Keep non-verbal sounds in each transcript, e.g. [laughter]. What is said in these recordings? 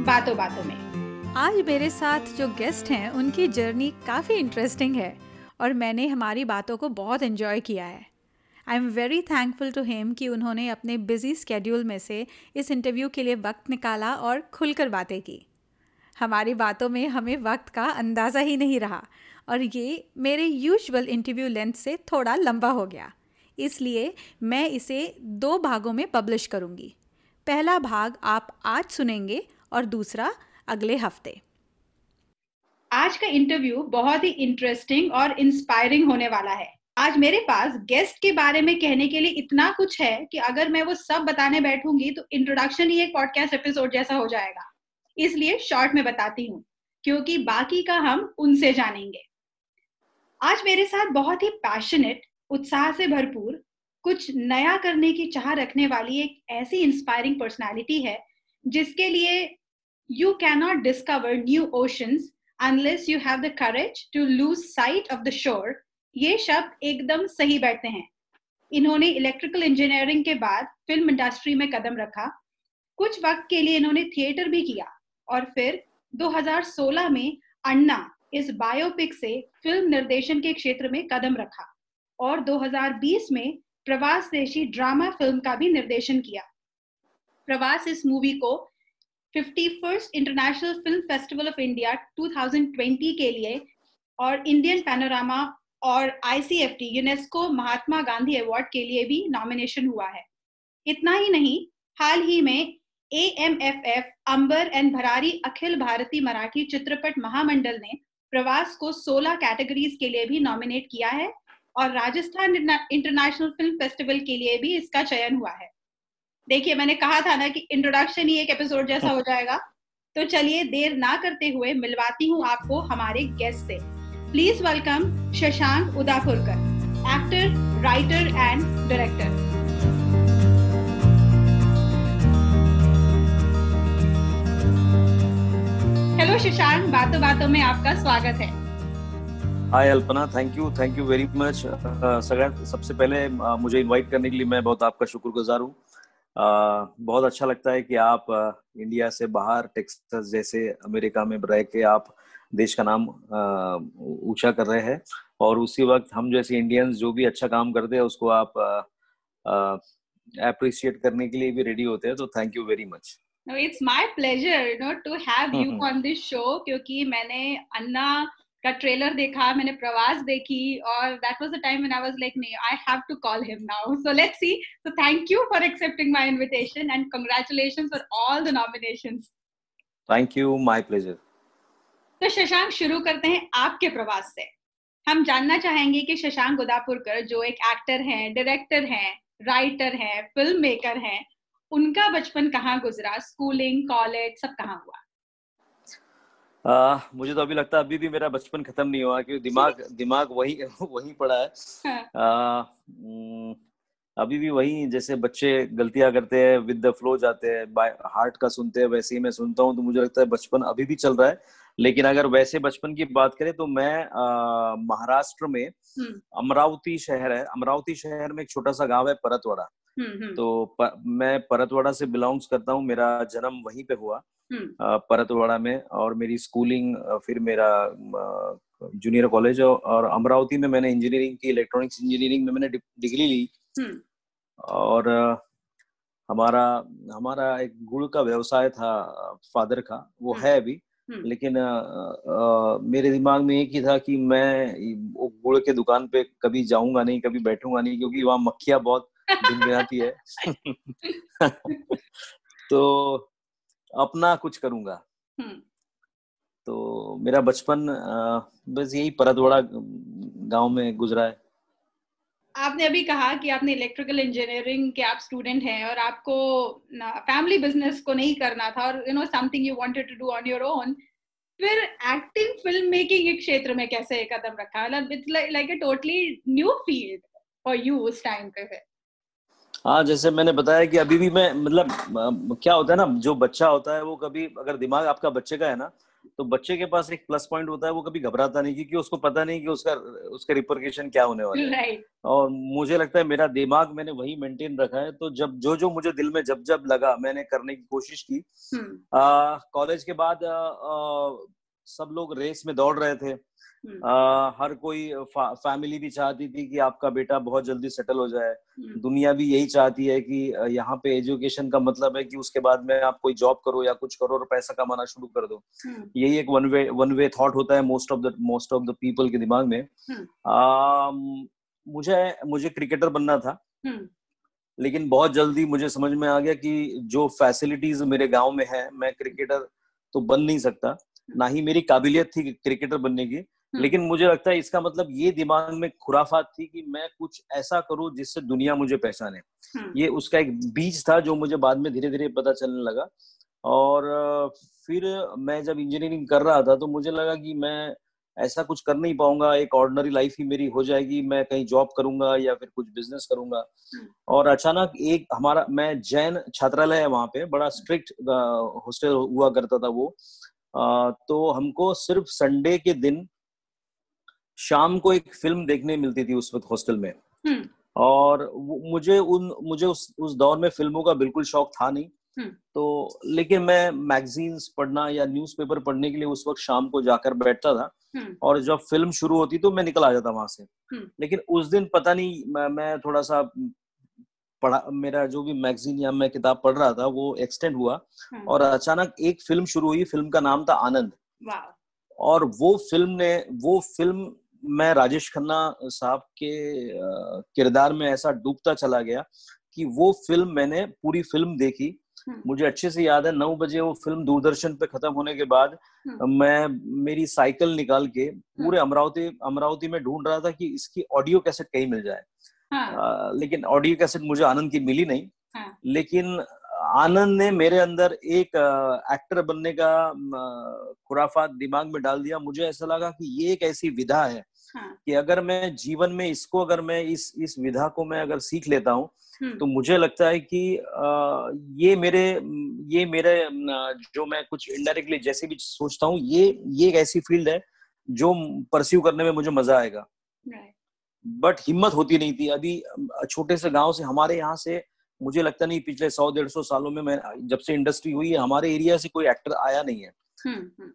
बातों बातों में। आज मेरे साथ जो गेस्ट हैं, उनकी जर्नी काफ़ी इंटरेस्टिंग है और मैंने हमारी बातों को बहुत इन्जॉय किया है। I am very thankful to Hem कि उन्होंने अपने बिज़ी स्केड्यूल में से इस इंटरव्यू के लिए वक्त निकाला और खुलकर बातें की। हमारी बातों में हमें वक्त का अंदाज़ा ही नहीं रहा और ये मेरे यूजुअल इंटरव्यू लेंथ से थोड़ा लंबा हो गया। इसलिए मैं इसे दो भागों में पब्लिश करूँगी। पहला भाग आप आज सुनेंगे और दूसरा, अगले हफ़्ते। आज का इंटरव्यू बहुत ही इंटरेस्टिंग और इंस्पायरिंग होने वाला है। आज मेरे पास गेस्ट के बारे में कहने के लिए इतना कुछ है कि अगर मैं वो सब बताने बैठूँगी तो इंट्रोडक्शन ही एक पॉडकास्ट एपिसोड जैसा हो जाएगा। इसलिए शॉर्ट में बताती हूँ, क्योंकि बाकी का हम उनसे जानेंगे। आज मेरे साथ बहुत ही पैशनेट उत्साह से भरपूर, कुछ नया करने की चाह रखने वाली एक ऐसी इंस्पायरिंग पर्सनालिटी है, जिसके लिए you cannot discover new oceans unless you have the courage to lose sight of the shore ये शब्द एकदम सही बैठते हैं। इन्होंने इलेक्ट्रिकल इंजीनियरिंग के बाद फ़िल्म इंडस्ट्री में कदम रखा। कुछ वक्त के लिए इन्होंने थिएटर भी किया। और फिर 2016 में अन्ना इस बायोपिक से फ़िल्म निर्देशन के क्षेत्र में कदम रखा। और 2020 में प्रवास देशी ड्रामा फ़िल्म का भी निर्देशन किया। प्रवास इस मूवी को 51st international film festival of India 2020 के लिए और इंडियन पैनोरामा और ICFT UNESCO Mahatma Gandhi award के लिए भी नॉमिनेशन हुआ है। इतना ही नहीं, हाल ही में A M F F Ambar and Bharari Akhil Bharatiya Marathi चित्रपट महामंडल ने प्रवास को 16 कैटेगरीज के लिए भी नॉमिनेट किया है और राजस्थान इंटरनेशनल फ़िल्म फेस्टिवल के लिए भी इसका चयन हुआ है। देखिए, मैंने कहा था ना कि इंट्रोडक्शन ही एक एपिसोड जैसा हो जाएगा। तो चलिए, देर ना करते हुए मिलवाती हूँ आपको हमारे गेस्ट से। Please welcome Shashank Udapurkar actor writer and director hello Shashank बातों बातों में आपका स्वागत है। Hi Alpana thank you thank you very much सबसे पहले मुझे इनवाइट करने के लिए मैं बहुत आपका शुक्रगुजार हूँ। बहुत अच्छा लगता है कि आप इंडिया से बाहर टेक्सास जैसे अमेरिका में रह के आप देश का नाम ऊँचा कर रहे हैं। और उसी वक्त हम जैसे इंडियंस जो भी अच्छा काम करते हैं उसको आप अप्रिशिएट करने के लिए भी रेडी होते हैं तो thank you very much it's my pleasure, you know, to have you on this show क्योंकि मैंने अन्ना का ट्रेलर देखा मैंने प्रवास देखी और that was the time when I was like नहीं I have to call him now so let's see so thank you for accepting my invitation and congratulations for all the nominations thank you my pleasure तो शशांक शुरू करते हैं आपके प्रवास से। हम जानना चाहेंगे कि शशांक गोदापुरकर जो एक एक्टर हैं डायरेक्टर हैं राइटर हैं फ़िल्म मेकर हैं उनका बचपन कहाँ गुजरा? स्कूलिंग कॉलेज सब कहाँ हुआ? आ, मुझे तो अभी लगता है अभी भी मेरा बचपन खत्म नहीं हुआ क्योंकि दिमाग दिमाग वही वही पड़ा है। हाँ. आ, अभी भी वही जैसे बच्चे गलतियाँ करते हैं विद द फ्लो जाते हैं हार्ट का सुनते हैं वैसे ही मैं सुनता हूँ तो मुझे लगता है बचपन अभी भी चल रहा है। लेकिन अगर वैसे बचपन की बात करें तो मैं महाराष्ट्र में अमरावती शहर है। अमरावती शहर में एक छोटा सा गाँव है परतवाड़ा। तो प, मैं परतवाड़ा से बिलोंग्स करता हूँ। मेरा जन्म वहीं पे हुआ परतवाड़ा में और मेरी स्कूलिंग फिर मेरा जूनियर कॉलेज और अमरावती में मैंने इंजीनियरिंग की इलेक्ट्रॉनिक्स इंजीनियरिंग में मैंने डिग्री ली। और हमारा हमारा एक गुड़ का व्यवसाय था फादर का वो है अभी। लेकिन आ, आ, मेरे दिमाग में एक ही था कि मैं वो गुड़ के दुकान पे कभी जाऊँगा नहीं कभी बैठूँगा नहीं क्योंकि वहाँ मक्खियाँ बहुत भिनभिनाती है। [laughs] तो अपना कुछ करूँगा। तो मेरा बचपन बस यही परतवाड़ा गाँव में गुजरा है। आपने अभी कहा कि आपने इलेक्ट्रिकल इंजीनियरिंग के आप स्टूडेंट हैं और आपको फैमिली बिज़नेस को नहीं करना था और you know something you wanted to do on your own फिर एक्टिंग फ़िल्म मेकिंग के क्षेत्र में कैसे कदम रखा? मतलब it's like a totally new field for you उस टाइम पे फिर। हाँ जैसे मैंने बताया कि अभी भी मैं मतलब क्या होता है ना, जो बच्चा होता है वो कभी, अगर दिमाग आपका बच्चे का है ना तो बच्चे के पास एक प्लस पॉइंट होता है वो कभी घबराता नहीं क्योंकि उसको पता नहीं कि उसका उसका रिपोर्टेशन क्या होने वाला है और मुझे लगता है मेरा दिमाग मैंने वही मेंटेन रखा है तो जब जो जो मुझे दिल में जब जब लगा मैंने करने की कोशिश की कॉलेज हम्म। के बाद आ, आ, सब लोग रेस में दौड़ रहे थे। आ, हर कोई फा, फैमिली भी चाहती थी कि आपका बेटा बहुत जल्दी सेटल हो जाए। हम्म। दुनिया भी यही चाहती है कि यहाँ पे एजुकेशन का मतलब है कि उसके बाद में आप कोई जॉब करो या कुछ करो और पैसा कमाना शुरू कर दो। हम्म। यही एक one way one way thought होता है most of the most of the people के दिमाग में। आ, मुझे मुझे क्रिकेटर बनना था। लेकिन बहुत जल्दी मुझे समझ में आ गया कि जो फैसिलिटीज़ मेरे गाँव में है मैं क्रिकेटर तो बन नहीं सकता। ना ही मेरी काबिलियत थी क्रिकेटर बनने की। हम्म। लेकिन मुझे लगता है इसका मतलब ये दिमाग में खुराफात थी कि मैं कुछ ऐसा करूँ जिससे दुनिया मुझे पहचाने। हम्म। ये उसका एक बीज था जो मुझे बाद में धीरे धीरे पता चलने लगा। और फिर मैं जब इंजीनियरिंग कर रहा था तो मुझे लगा कि मैं ऐसा कुछ कर नहीं पाऊँगा एक ऑर्डनरी लाइफ ही मेरी हो जाएगी मैं कहीं जॉब करूँगा या फिर कुछ बिज़नेस करूँगा। हम्म। और अचानक एक हमारा मैं जैन छात्रालय है वहाँ पे बड़ा स्ट्रिक्ट हॉस्टल हुआ करता था वो। आ, तो हमको सिर्फ़ संडे के दिन शाम को एक फ़िल्म देखने मिलती थी उस वक्त हॉस्टल में। हम्म। और मुझे उन मुझे उस उस दौर में फ़िल्मों का बिल्कुल शौक था नहीं। हम्म। तो लेकिन मैं मैगजीन्स पढ़ना या न्यूज़पेपर पढ़ने के लिए उस वक्त शाम को जाकर बैठता था। हम्म। और जब फ़िल्म शुरू होती तो मैं निकल आ जाता वहाँ से। लेकिन उस दिन पता नहीं मैं, मैं थोड़ा सा पढ़ा मेरा जो भी मैगजीन या मैं किताब पढ़ रहा था वो एक्सटेंड हुआ। और अचानक एक फ़िल्म शुरू हुई फ़िल्म का नाम था आनंद। और वो फ़िल्म ने वो फ़िल्म मैं राजेश खन्ना साहब के किरदार में ऐसा डूबता चला गया कि वो फ़िल्म मैंने पूरी फ़िल्म देखी हम्म। मुझे अच्छे से याद है नौ बजे वो फ़िल्म दूरदर्शन पे खत्म होने के बाद हम्म। मैं मेरी साइकिल निकाल के हम्म। पूरे अमरावती अमरावती में ढूंढ रहा था कि इसकी ऑडियो कैसेट कहीं मिल जाए हाँ. आ, लेकिन ऑडियो कैसेट मुझे आनंद की मिली नहीं हाँ. लेकिन आनंद ने मेरे अंदर एक एक्टर बनने का खुराफा दिमाग में डाल दिया मुझे ऐसा लगा कि ये एक ऐसी विधा है हाँ. कि अगर मैं जीवन में इसको अगर मैं इस इस विधा को मैं अगर सीख लेता हूँ हम्म। तो मुझे लगता है कि आ, ये मेरे ये मेरे जो मैं कुछ इनडायरेक्टली जैसे भी सोचता हूँ ये ये एक ऐसी फ़ील्ड है जो परस्यू करने में मुझे मज़ा आएगा बट हिम्मत होती नहीं थी अभी छोटे से गाँव से हमारे यहाँ से मुझे लगता नहीं पिछले सौ डेढ़ सौ सालों में मैं जब से इंडस्ट्री हुई है हमारे एरिया से कोई एक्टर आया नहीं है सो हम्म,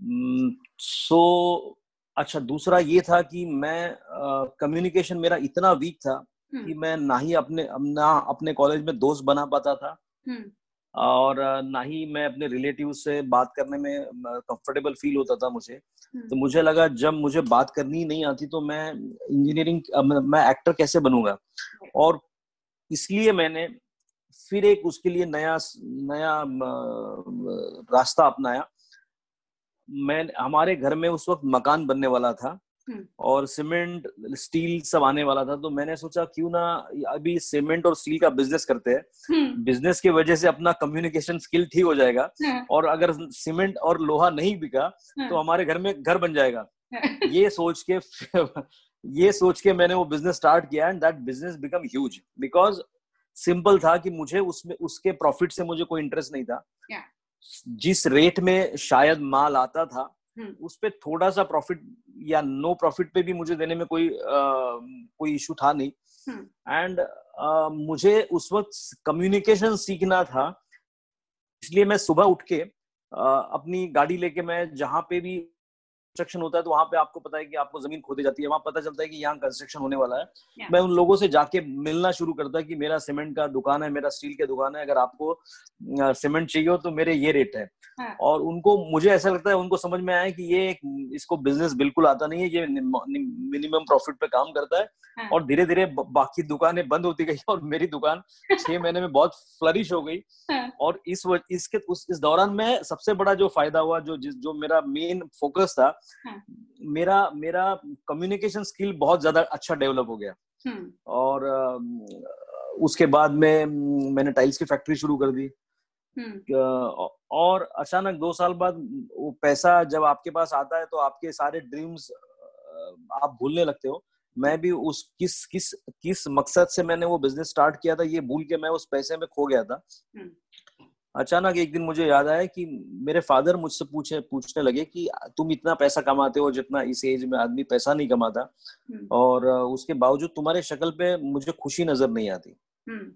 हम्म। so, अच्छा दूसरा ये था कि मैं कम्युनिकेशन uh, मेरा इतना वीक था कि हम्म। मैं ना ही अपने ना अपने कॉलेज में दोस्त बना पाता था हम्म। और ना ही मैं अपने रिलेटिव से बात करने में कंफर्टेबल फील होता था मुझे हम्म। तो मुझे लगा जब मुझे बात करनी नहीं आती तो मैं इंजीनियरिंग मैं एक्टर कैसे बनूँगा और इसलिए मैंने फिर एक उसके लिए नया नया रास्ता अपनाया मैं हमारे घर में उस वक्त मकान बनने वाला था हम्म। और सीमेंट स्टील सब आने वाला था तो मैंने सोचा क्यों ना अभी सीमेंट और स्टील का बिज़नेस करते हैं बिज़नेस हम्म। की वजह से अपना कम्युनिकेशन स्किल ठीक हो जाएगा हाँ। और अगर सीमेंट और लोहा नहीं बिका हाँ। तो हमारे घर में घर बन जाएगा ये सोच के [laughs] ये सोच के मैंने वो बिज़नेस स्टार्ट किया and that business become huge because simple था कि मुझे उसमें उसके प्रॉफिट से मुझे कोई इंटरेस्ट नहीं था जिस रेट में शायद माल आता था हम्म। उस पर थोड़ा सा प्रॉफिट या नो प्रॉफिट पे भी मुझे देने में कोई आ, कोई इशू था नहीं एंड हम्म। मुझे उस वक्त कम्युनिकेशन सीखना था इसलिए मैं सुबह उठ के आ, अपनी गाड़ी लेके मैं जहाँ पे भी कंस्ट्रक्शन होता है तो वहाँ पे आपको पता है कि आपको ज़मीन खोदी जाती है वहाँ पता चलता है कि यहाँ कंस्ट्रक्शन होने वाला है yeah. मैं उन लोगों से जाके मिलना शुरू करता है कि मेरा सीमेंट का दुकान है मेरा स्टील का दुकान है अगर आपको सीमेंट चाहिए हो तो मेरे ये रेट है हाँ. और उनको मुझे ऐसा लगता है उनको समझ में आया कि ये एक इसको बिज़नेस बिल्कुल आता नहीं है ये मिनिमम प्रॉफिट पे काम करता है हाँ. और धीरे धीरे बाकी दुकानें बंद होती गई और मेरी दुकान [laughs] छह महीने में बहुत फ्लरिश हो गई हाँ. और इस इसके उस इस दौरान में सबसे बड़ा जो फ़ायदा हुआ जो जो मेरा मेन फोकस था. मेरा मेरा कम्युनिकेशन स्किल बहुत ज़्यादा अच्छा डेवलप हो गया हम्म। और उसके बाद में मैंने टाइल्स की फैक्ट्री शुरू कर दी हम्म। और अचानक दो साल बाद वो पैसा जब आपके पास आता है तो आपके सारे ड्रीम्स आप भूलने लगते हो मैं भी उस किस किस किस मकसद से मैंने वो बिज़नेस स्टार्ट किया था ये भूल के मैं उस पैसे में खो गया था हम्म। अचानक एक दिन मुझे याद आया कि मेरे फादर मुझसे पूछे पूछने लगे कि तुम इतना पैसा कमाते हो जितना इस एज में आदमी पैसा नहीं कमाता हम्म। और उसके बावजूद तुम्हारे शक्ल पे मुझे खुशी नज़र नहीं आती हम्म।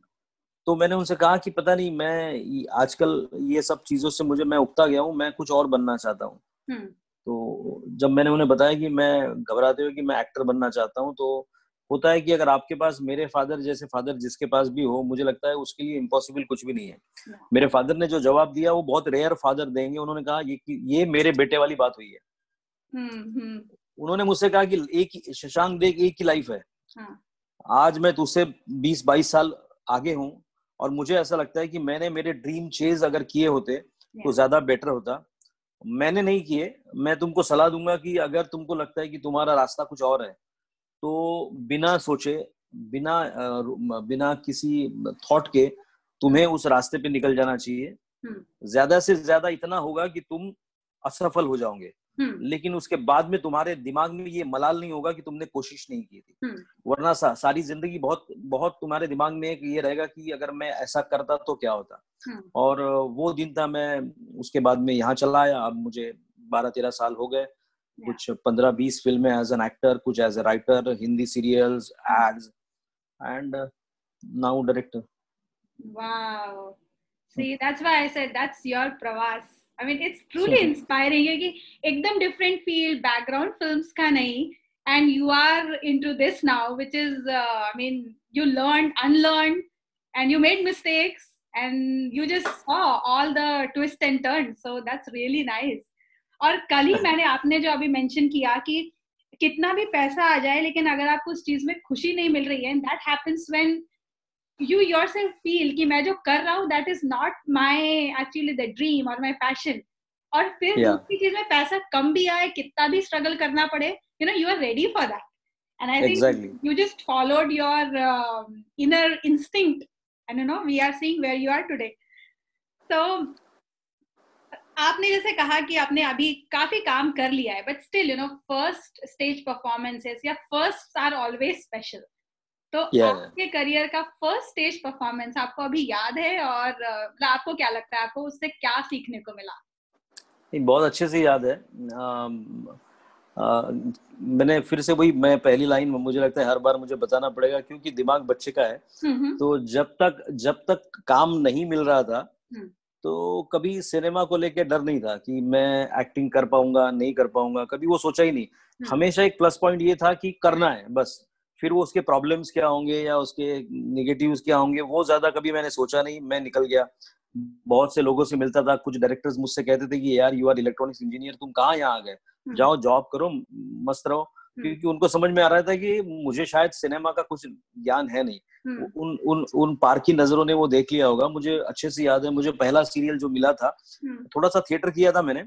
तो मैंने उनसे कहा कि पता नहीं मैं आजकल ये सब चीज़ों से मुझे मैं उगता गया हूँ मैं कुछ और बनना चाहता हूँ हम्म। तो जब मैंने उन्हें बताया कि मैं घबराते हुए कि मैं एक्टर बनना चाहता हूँ तो होता है कि अगर आपके पास मेरे फादर जैसे फादर जिसके पास भी हो मुझे लगता है उसके लिए इम्पॉसिबल कुछ भी नहीं है। मेरे फादर ने जो जवाब दिया वो बहुत रेयर फादर देंगे। उन्होंने कहा ये ये मेरे बेटे वाली बात हुई है। हम्म, हम्म। उन्होंने मुझसे कहा कि एक शशांक देख एक ही लाइफ है। हाँ। आज मैं तुझसे बीस बाईस साल आगे हूँ और मुझे ऐसा लगता है कि मैंने मेरे ड्रीम चेज अगर किए होते तो ज़्यादा बेटर होता। मैंने नहीं किए। मैं तुमको सलाह दूँगा कि अगर तुमको लगता है कि तुम्हारा रास्ता कुछ और है तो बिना सोचे बिना बिना किसी थॉट के तुम्हें उस रास्ते पे निकल जाना चाहिए। हम्म। ज़्यादा से ज़्यादा इतना होगा कि तुम असफल हो जाओगे। हम्म। लेकिन उसके बाद में तुम्हारे दिमाग में ये मलाल नहीं होगा कि तुमने कोशिश नहीं की थी। हम्म। वरना सा, सारी ज़िंदगी बहुत बहुत तुम्हारे दिमाग में एक ये रहेगा कि अगर मैं ऐसा करता तो क्या होता। और वो दिन था मैं उसके बाद में यहाँ चला आया। अब मुझे बारह तेरह साल हो गए। कुछ पंद्रह बीस फ़िल्में एज एन एक्टर कुछ as a writer Hindi serials ads and now director wow see that's why i said that's your pravas i mean it's truly inspiring है कि एकदम different field background films का नहीं and you are into this now which is uh, i mean you learned unlearned and you made mistakes and you just saw all the twists and turns so that's really nice और कल ही [laughs] मैंने आपने जो अभी mention किया कि कितना भी पैसा आ जाए लेकिन अगर आपको उस चीज़ में खुशी नहीं मिल रही है that happens when you yourself feel कि मैं जो कर रहा हूँ that is not my actually the dream और माई पैशन और फिर yeah. दूसरी चीज़ में पैसा कम भी आए कितना भी स्ट्रगल करना पड़े you know you are ready for that and I think you just followed your inner instinct and you know we are seeing where you are today. So आपने जैसे कहा कि आपने अभी काफ़ी काम कर लिया है but still you know first stage performances या फ़र्स्ट आर ऑलवेज स्पेशल तो yeah. आपके करियर का फ़र्स्ट स्टेज परफॉर्मेंस आपको अभी याद है और मतलब आपको क्या लगता है? आपको उससे क्या सीखने को मिला? बहुत अच्छे से याद है। आ, आ, मैंने फिर से वही मैं पहली लाइन मुझे लगता है हर बार मुझे बताना पड़ेगा क्योंकि दिमाग बच्चे का है। तो जब तक जब तक काम नहीं मिल रहा था तो कभी सिनेमा को लेके डर नहीं था कि मैं एक्टिंग कर पाऊँगा नहीं कर पाऊँगा कभी वो सोचा ही नहीं हम्म। हमेशा एक प्लस पॉइंट ये था कि करना है बस फिर वो उसके प्रॉब्लम्स क्या होंगे या उसके निगेटिव्स क्या होंगे वो ज़्यादा कभी मैंने सोचा नहीं मैं निकल गया बहुत से लोगों से मिलता था कुछ डायरेक्टर्स मुझसे कहते थे कि यार यू आर इलेक्ट्रॉनिक्स इंजीनियर तुम कहाँ यहाँ आ गए हम्म। जाओ जॉब करो मस्त रहो। क्योंकि उनको समझ में आ रहा था कि मुझे शायद सिनेमा का कुछ ज्ञान है नहीं। हम्म। उन उन उन पार की नज़रों ने वो देख लिया होगा। मुझे अच्छे से याद है मुझे पहला सीरियल जो मिला था हम्म। थोड़ा सा थिएटर किया था मैंने।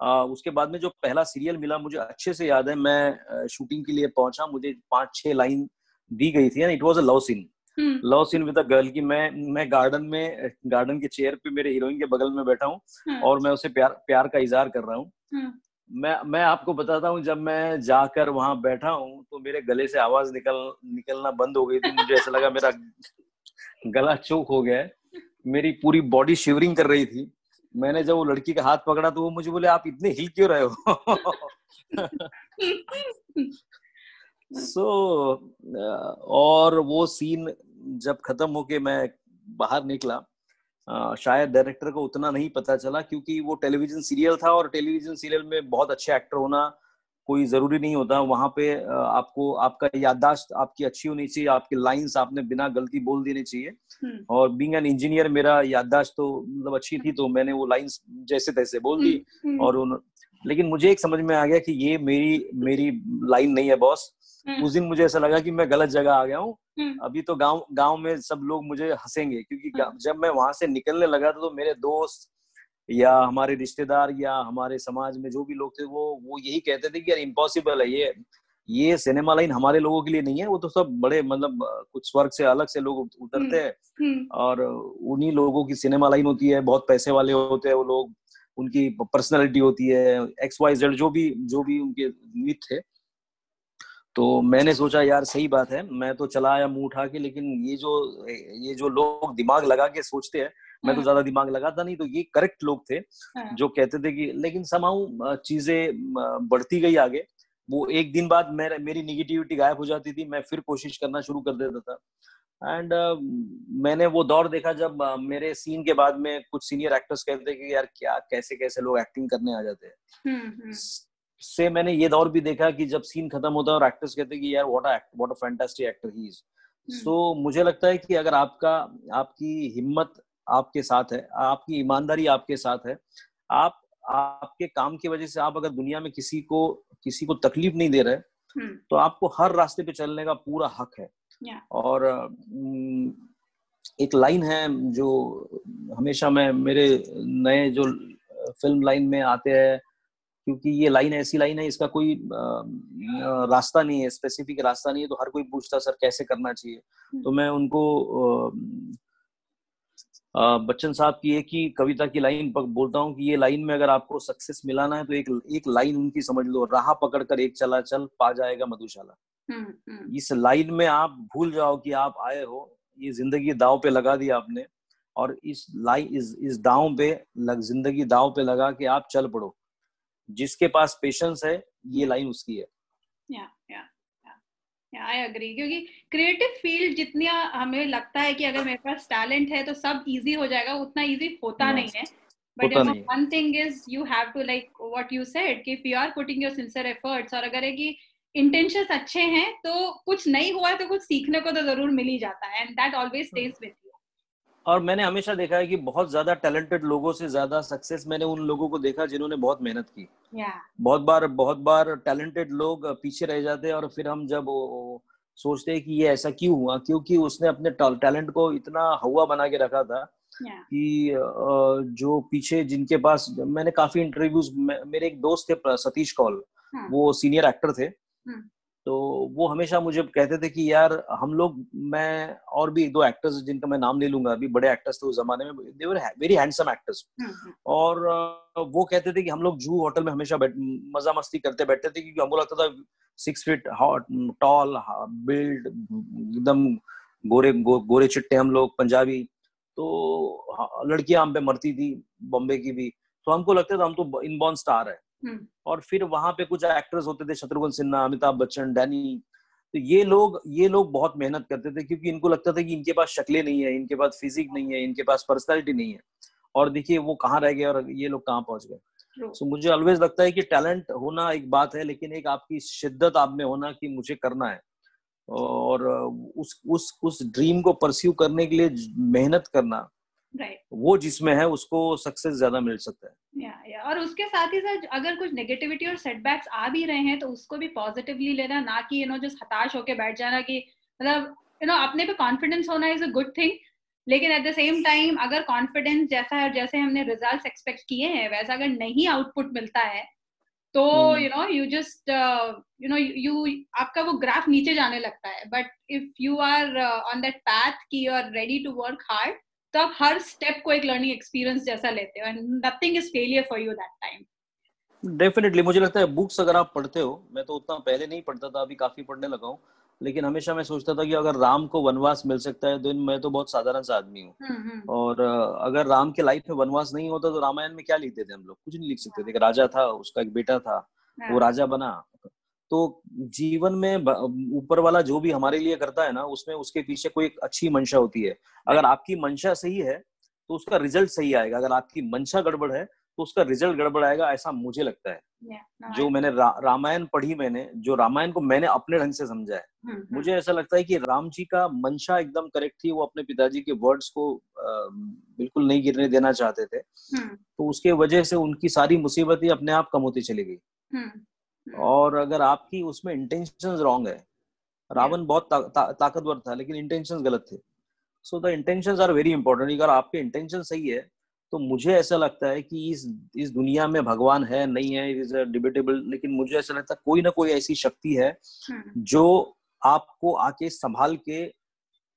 आ, उसके बाद में जो पहला सीरियल मिला मुझे अच्छे से याद है मैं शूटिंग के लिए पहुँचा मुझे पाँच छह लाइन दी गई थी it was a love scene love scene with a girl की मैं मैं गार्डन में गार्डन के चेयर पे मेरे हीरोइन के बगल में बैठा हूँ और मैं उसे प्यार प्यार का इजहार कर रहा हूँ। मैं मैं आपको बताता हूँ जब मैं जाकर वहाँ बैठा हूँ तो मेरे गले से आवाज़ निकल निकलना बंद हो गई थी। मुझे ऐसा लगा मेरा गला चौक हो गया मेरी पूरी बॉडी शिवरिंग कर रही थी। मैंने जब वो लड़की का हाथ पकड़ा तो वो मुझे बोले आप इतने हिल क्यों रहे हो? सो so, और वो सीन जब खत्म होके मैं बाहर निकला शायद डायरेक्टर को उतना नहीं पता चला क्योंकि वो टेलीविज़न सीरियल था और टेलीविज़न सीरियल में बहुत अच्छे एक्टर होना कोई ज़रूरी नहीं होता वहाँ पे आपको आपका याददाश्त आपकी अच्छी होनी चाहिए आपकी लाइंस आपने बिना गलती बोल देनी चाहिए हम्म। और बीइंग एन इंजीनियर मेरा याददाश्त तो मतलब अच्छी थी तो मैंने वो लाइंस जैसे तैसे बोल दी हम्म, हम्म। और उन लेकिन मुझे एक समझ में आ गया कि ये मेरी मेरी लाइन नहीं है बॉस उस दिन मुझे ऐसा लगा कि मैं गलत जगह आ गया हूँ। हम्म। अभी तो गाँव गाँव में सब लोग मुझे हंसेंगे क्योंकि हम्म। जब मैं वहाँ से निकलने लगा था तो मेरे दोस्त या हमारे रिश्तेदार या हमारे समाज में जो भी लोग थे वो वो यही कहते थे कि यार इम्पॉसिबल है ये। ये सिनेमा लाइन हमारे लोगों के लिए नहीं है वो तो सब बड़े मतलब कुछ स्वर्ग से अलग से लोग उतरते हैं। और उन्हीं लोगों की सिनेमा लाइन होती है बहुत पैसे वाले होते हैं वो लोग उनकी पर्सनैलिटी होती है एक्स वाई जेड जो भी जो भी उनके मित थे। तो मैंने सोचा यार सही बात है मैं तो चला आया मुँह उठा के लेकिन ये जो ये जो लोग दिमाग लगा के सोचते हैं मैं तो हाँ। ज़्यादा दिमाग लगाता नहीं तो ये करेक्ट लोग थे हाँ। जो कहते थे कि लेकिन समाऊ चीज़ें बढ़ती गई आगे वो एक दिन बाद मेरे मेरी निगेटिविटी गायब हो जाती थी मैं फिर कोशिश करना शुरू कर देता था एंड uh, मैंने वो दौर देखा जब uh, मेरे सीन के बाद में कुछ सीनियर एक्टर्स कहते कि यार क्या कैसे कैसे लोग एक्टिंग करने आ जाते हैं हम्म, हम्म। से मैंने ये दौर भी देखा कि जब सीन खत्म होता है और एक्टर्स कहते हैं कि यार what a what a fantastic actor he is so मुझे लगता है कि अगर आपका आपकी हिम्मत आपके साथ है आपकी ईमानदारी आपके साथ है आप आपके काम की वजह से आप अगर दुनिया में किसी को किसी को तकलीफ़ नहीं दे रहे हम्म। तो आपको हर रास्ते पे चलने का पूरा हक है। और एक लाइन है जो हमेशा मैं मेरे नए जो फ़िल्म लाइन में आते हैं क्योंकि ये लाइन ऐसी लाइन है इसका कोई रास्ता नहीं है स्पेसिफिक रास्ता नहीं है तो हर कोई पूछता सर कैसे करना चाहिए हम्म। तो मैं उनको बच्चन साहब की एक ही कविता की लाइन बोलता हूँ कि ये लाइन में अगर आपको सक्सेस मिलाना है तो एक एक लाइन उनकी समझ लो राह पकड़ कर एक चला चल पा जाएगा मधुशाला हम्म, हम्म। इस लाइन में आप भूल जाओ कि आप आए हो ये ज़िंदगी दाव पे लगा दी आपने और इस लाइन इस इस दाव पे लग ज़िंदगी दाव पे लगा के आप चल पड़ो जिसके पास पेशेंस है ये लाइन उसकी है। या या आई अग्री क्योंकि क्रिएटिव फ़ील्ड जितनी हमें लगता है कि अगर मेरे पास टैलेंट है तो सब इजी हो जाएगा उतना इजी होता नहीं है। But one thing is you have to like what you said कि if you are putting your sincere efforts और अगर है कि इंटेंशंस अच्छे हैं तो कुछ नहीं हुआ तो कुछ सीखने को तो ज़रूर मिल ही जाता है and that always stage with और मैंने हमेशा देखा है कि बहुत ज़्यादा टैलेंटेड लोगों से ज़्यादा सक्सेस मैंने उन लोगों को देखा जिन्होंने बहुत मेहनत की yeah. बहुत बार बहुत बार टैलेंटेड लोग पीछे रह जाते हैं और फिर हम जब सोचते हैं कि ये ऐसा क्यों हुआ क्योंकि उसने अपने टैलेंट को इतना हवा बना के रखा था yeah. कि जो पीछे जिनके पास मैंने काफ़ी इंटरव्यूज़ मेरे एक दोस्त थे सतीश कौल हाँ. वो सीनियर एक्टर थे hmm. तो वो हमेशा मुझे कहते थे कि यार हम लोग मैं और भी एक दो एक्टर्स जिनका मैं नाम ले लूँगा अभी बड़े एक्टर्स थे उस जमाने में they were very handsome actors और वो कहते थे कि हम लोग जू होटल में हमेशा मज़ा मस्ती करते बैठते थे क्योंकि हमको लगता था सिक्स फीट टॉल बिल्ड एकदम गोरे गो, गोरे चिट्टे हम लोग पंजाबी। तो लड़कियाँ हम पे मरती थी बॉम्बे की भी। तो हमको लगता था हम तो इनबॉर्न स्टार है। और फिर वहाँ पे कुछ एक्टर्स होते थे शत्रुघ्न सिन्हा अमिताभ बच्चन डैनी। तो ये लोग ये लोग बहुत मेहनत करते थे क्योंकि इनको लगता था कि इनके पास शक्लें नहीं है इनके पास फिजिक नहीं है इनके पास पर्सनैलिटी नहीं है। और देखिए वो कहाँ रह गए और ये लोग कहाँ पहुँच गए। सो so, मुझे ऑलवेज लगता है कि टैलेंट होना एक बात है लेकिन एक आपकी शिद्दत आप में होना कि मुझे करना है। और उस उस उस ड्रीम को परस्यू करने के लिए मेहनत करना right. वो जिसमें है उसको सक्सेस ज़्यादा मिल सकता है। या या और उसके साथ ही साथ अगर कुछ नेगेटिविटी और सेटबैक्स आ भी रहे हैं तो उसको भी पॉजिटिवली लेना ना कि यू नो जस्ट हताश होके बैठ जाना कि मतलब यू नो अपने पे कॉन्फिडेंस होना इज़ अ गुड थिंग लेकिन एट द सेम टाइम अगर कॉन्फिडेंस जैसा है जैसे हमने रिज़ल्ट एक्सपेक्ट किए हैं वैसा अगर नहीं आउटपुट मिलता है तो you know you just you know you आपका वो ग्राफ नीचे जाने लगता है। But if you are on that path कि you are ready to work hard तो आप हर स्टेप को एक लर्निंग एक्सपीरियंस जैसा लेते हो and nothing is failure for you that time definitely मुझे लगता है बुक्स अगर आप पढ़ते हो मैं तो उतना पहले नहीं पढ़ता था अभी काफ़ी पढ़ने लगा हूँ लेकिन हमेशा मैं सोचता था कि अगर राम को वनवास मिल सकता है तो मैं तो बहुत साधारण सा आदमी हूँ। हम्म, हम्म। और अगर राम के लाइफ में वनवास नहीं होता तो रामायण में क्या लिखते थे हम लोग? कुछ नहीं लिख सकते थे। एक राजा था उसका एक बेटा था वो हाँ। राजा बना। तो जीवन में ऊपर वाला जो भी हमारे लिए करता है ना उसमें उसके पीछे कोई एक अच्छी मंशा होती है। अगर आपकी मंशा सही है तो उसका रिज़ल्ट सही आएगा। अगर आपकी मंशा गड़बड़ है तो उसका रिज़ल्ट गड़बड़ आएगा ऐसा मुझे लगता है। Yeah, जो मैंने रा, रामायण पढ़ी मैंने जो रामायण को मैंने अपने ढंग से समझा है। hmm, मुझे ऐसा लगता है कि राम जी का मंशा एकदम करेक्ट थी वो अपने पिताजी के वर्ड्स को आ, बिल्कुल नहीं गिरने देना चाहते थे। hmm. तो उसके वजह से उनकी सारी मुसीबतें अपने आप कम होती चली गई। हम्म। और अगर आपकी उसमें इंटेंशन रॉन्ग है रावण बहुत ता, ता, ताकतवर था लेकिन इंटेंशन गलत थे so the intention are very important अगर आपके इंटेंशन सही है तो मुझे ऐसा लगता है कि इस इस दुनिया में भगवान है नहीं है इज़ डिबेटेबल लेकिन मुझे ऐसा लगता है कोई ना कोई ऐसी शक्ति है हम्म। जो आपको आके संभाल के